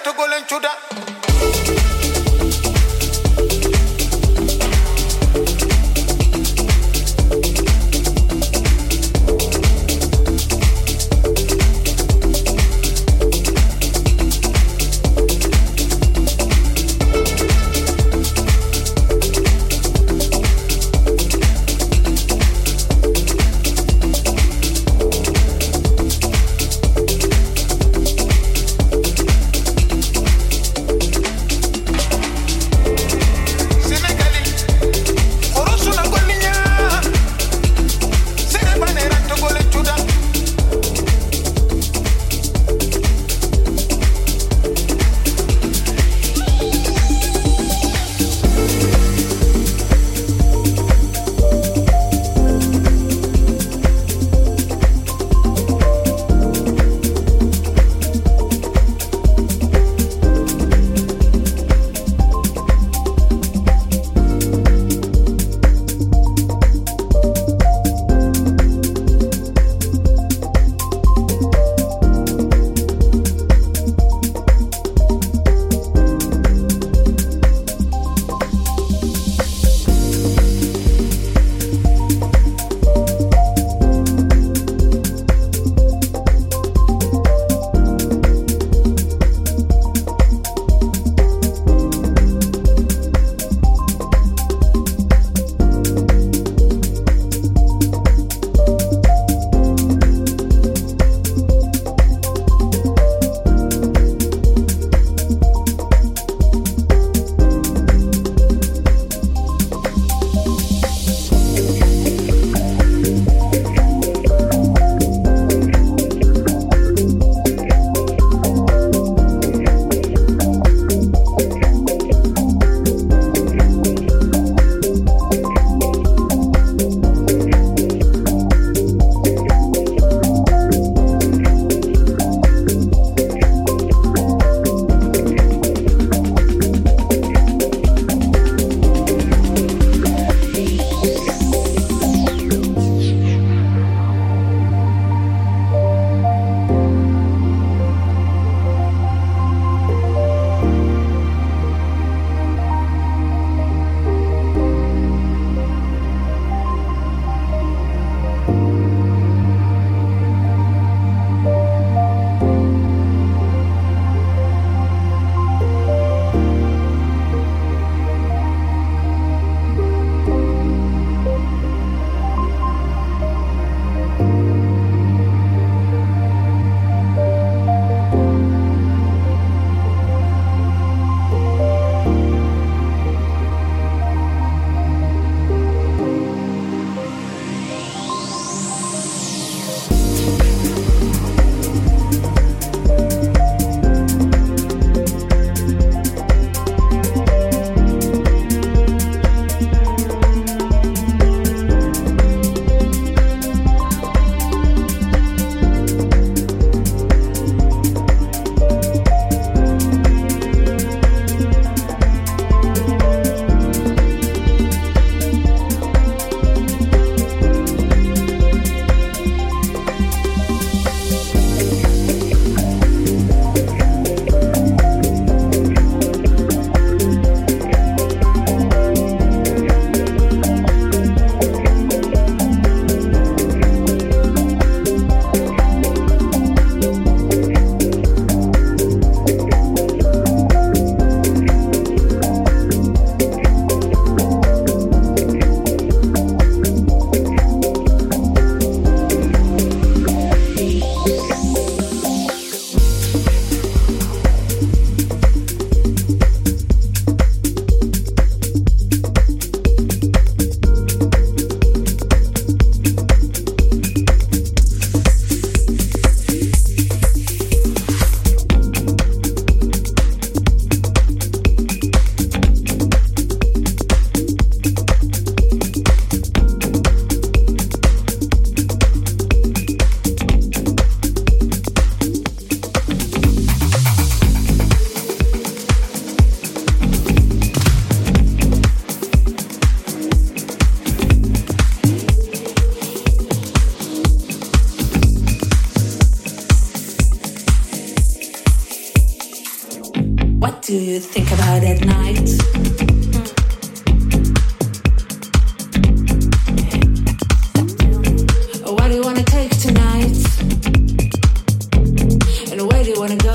to go and shoot up.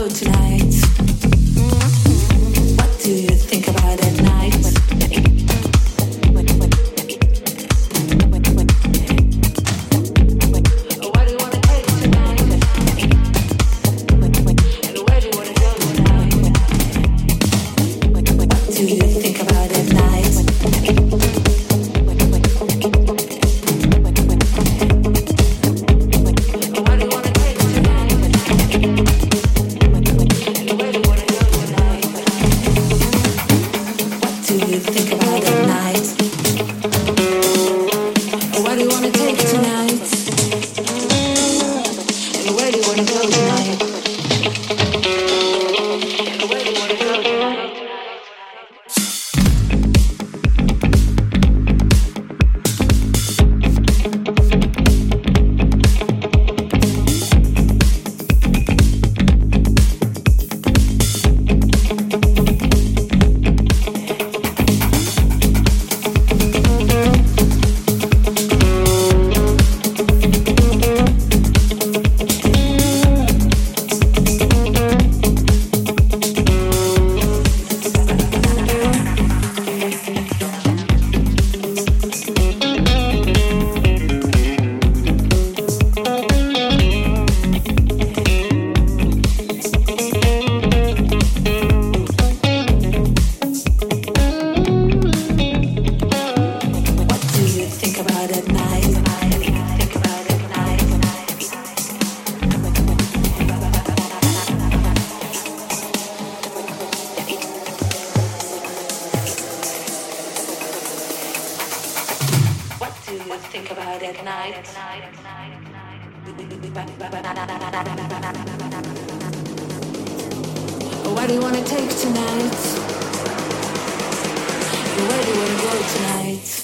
tonight. Where do you wanna take tonight? Where do you wanna go tonight?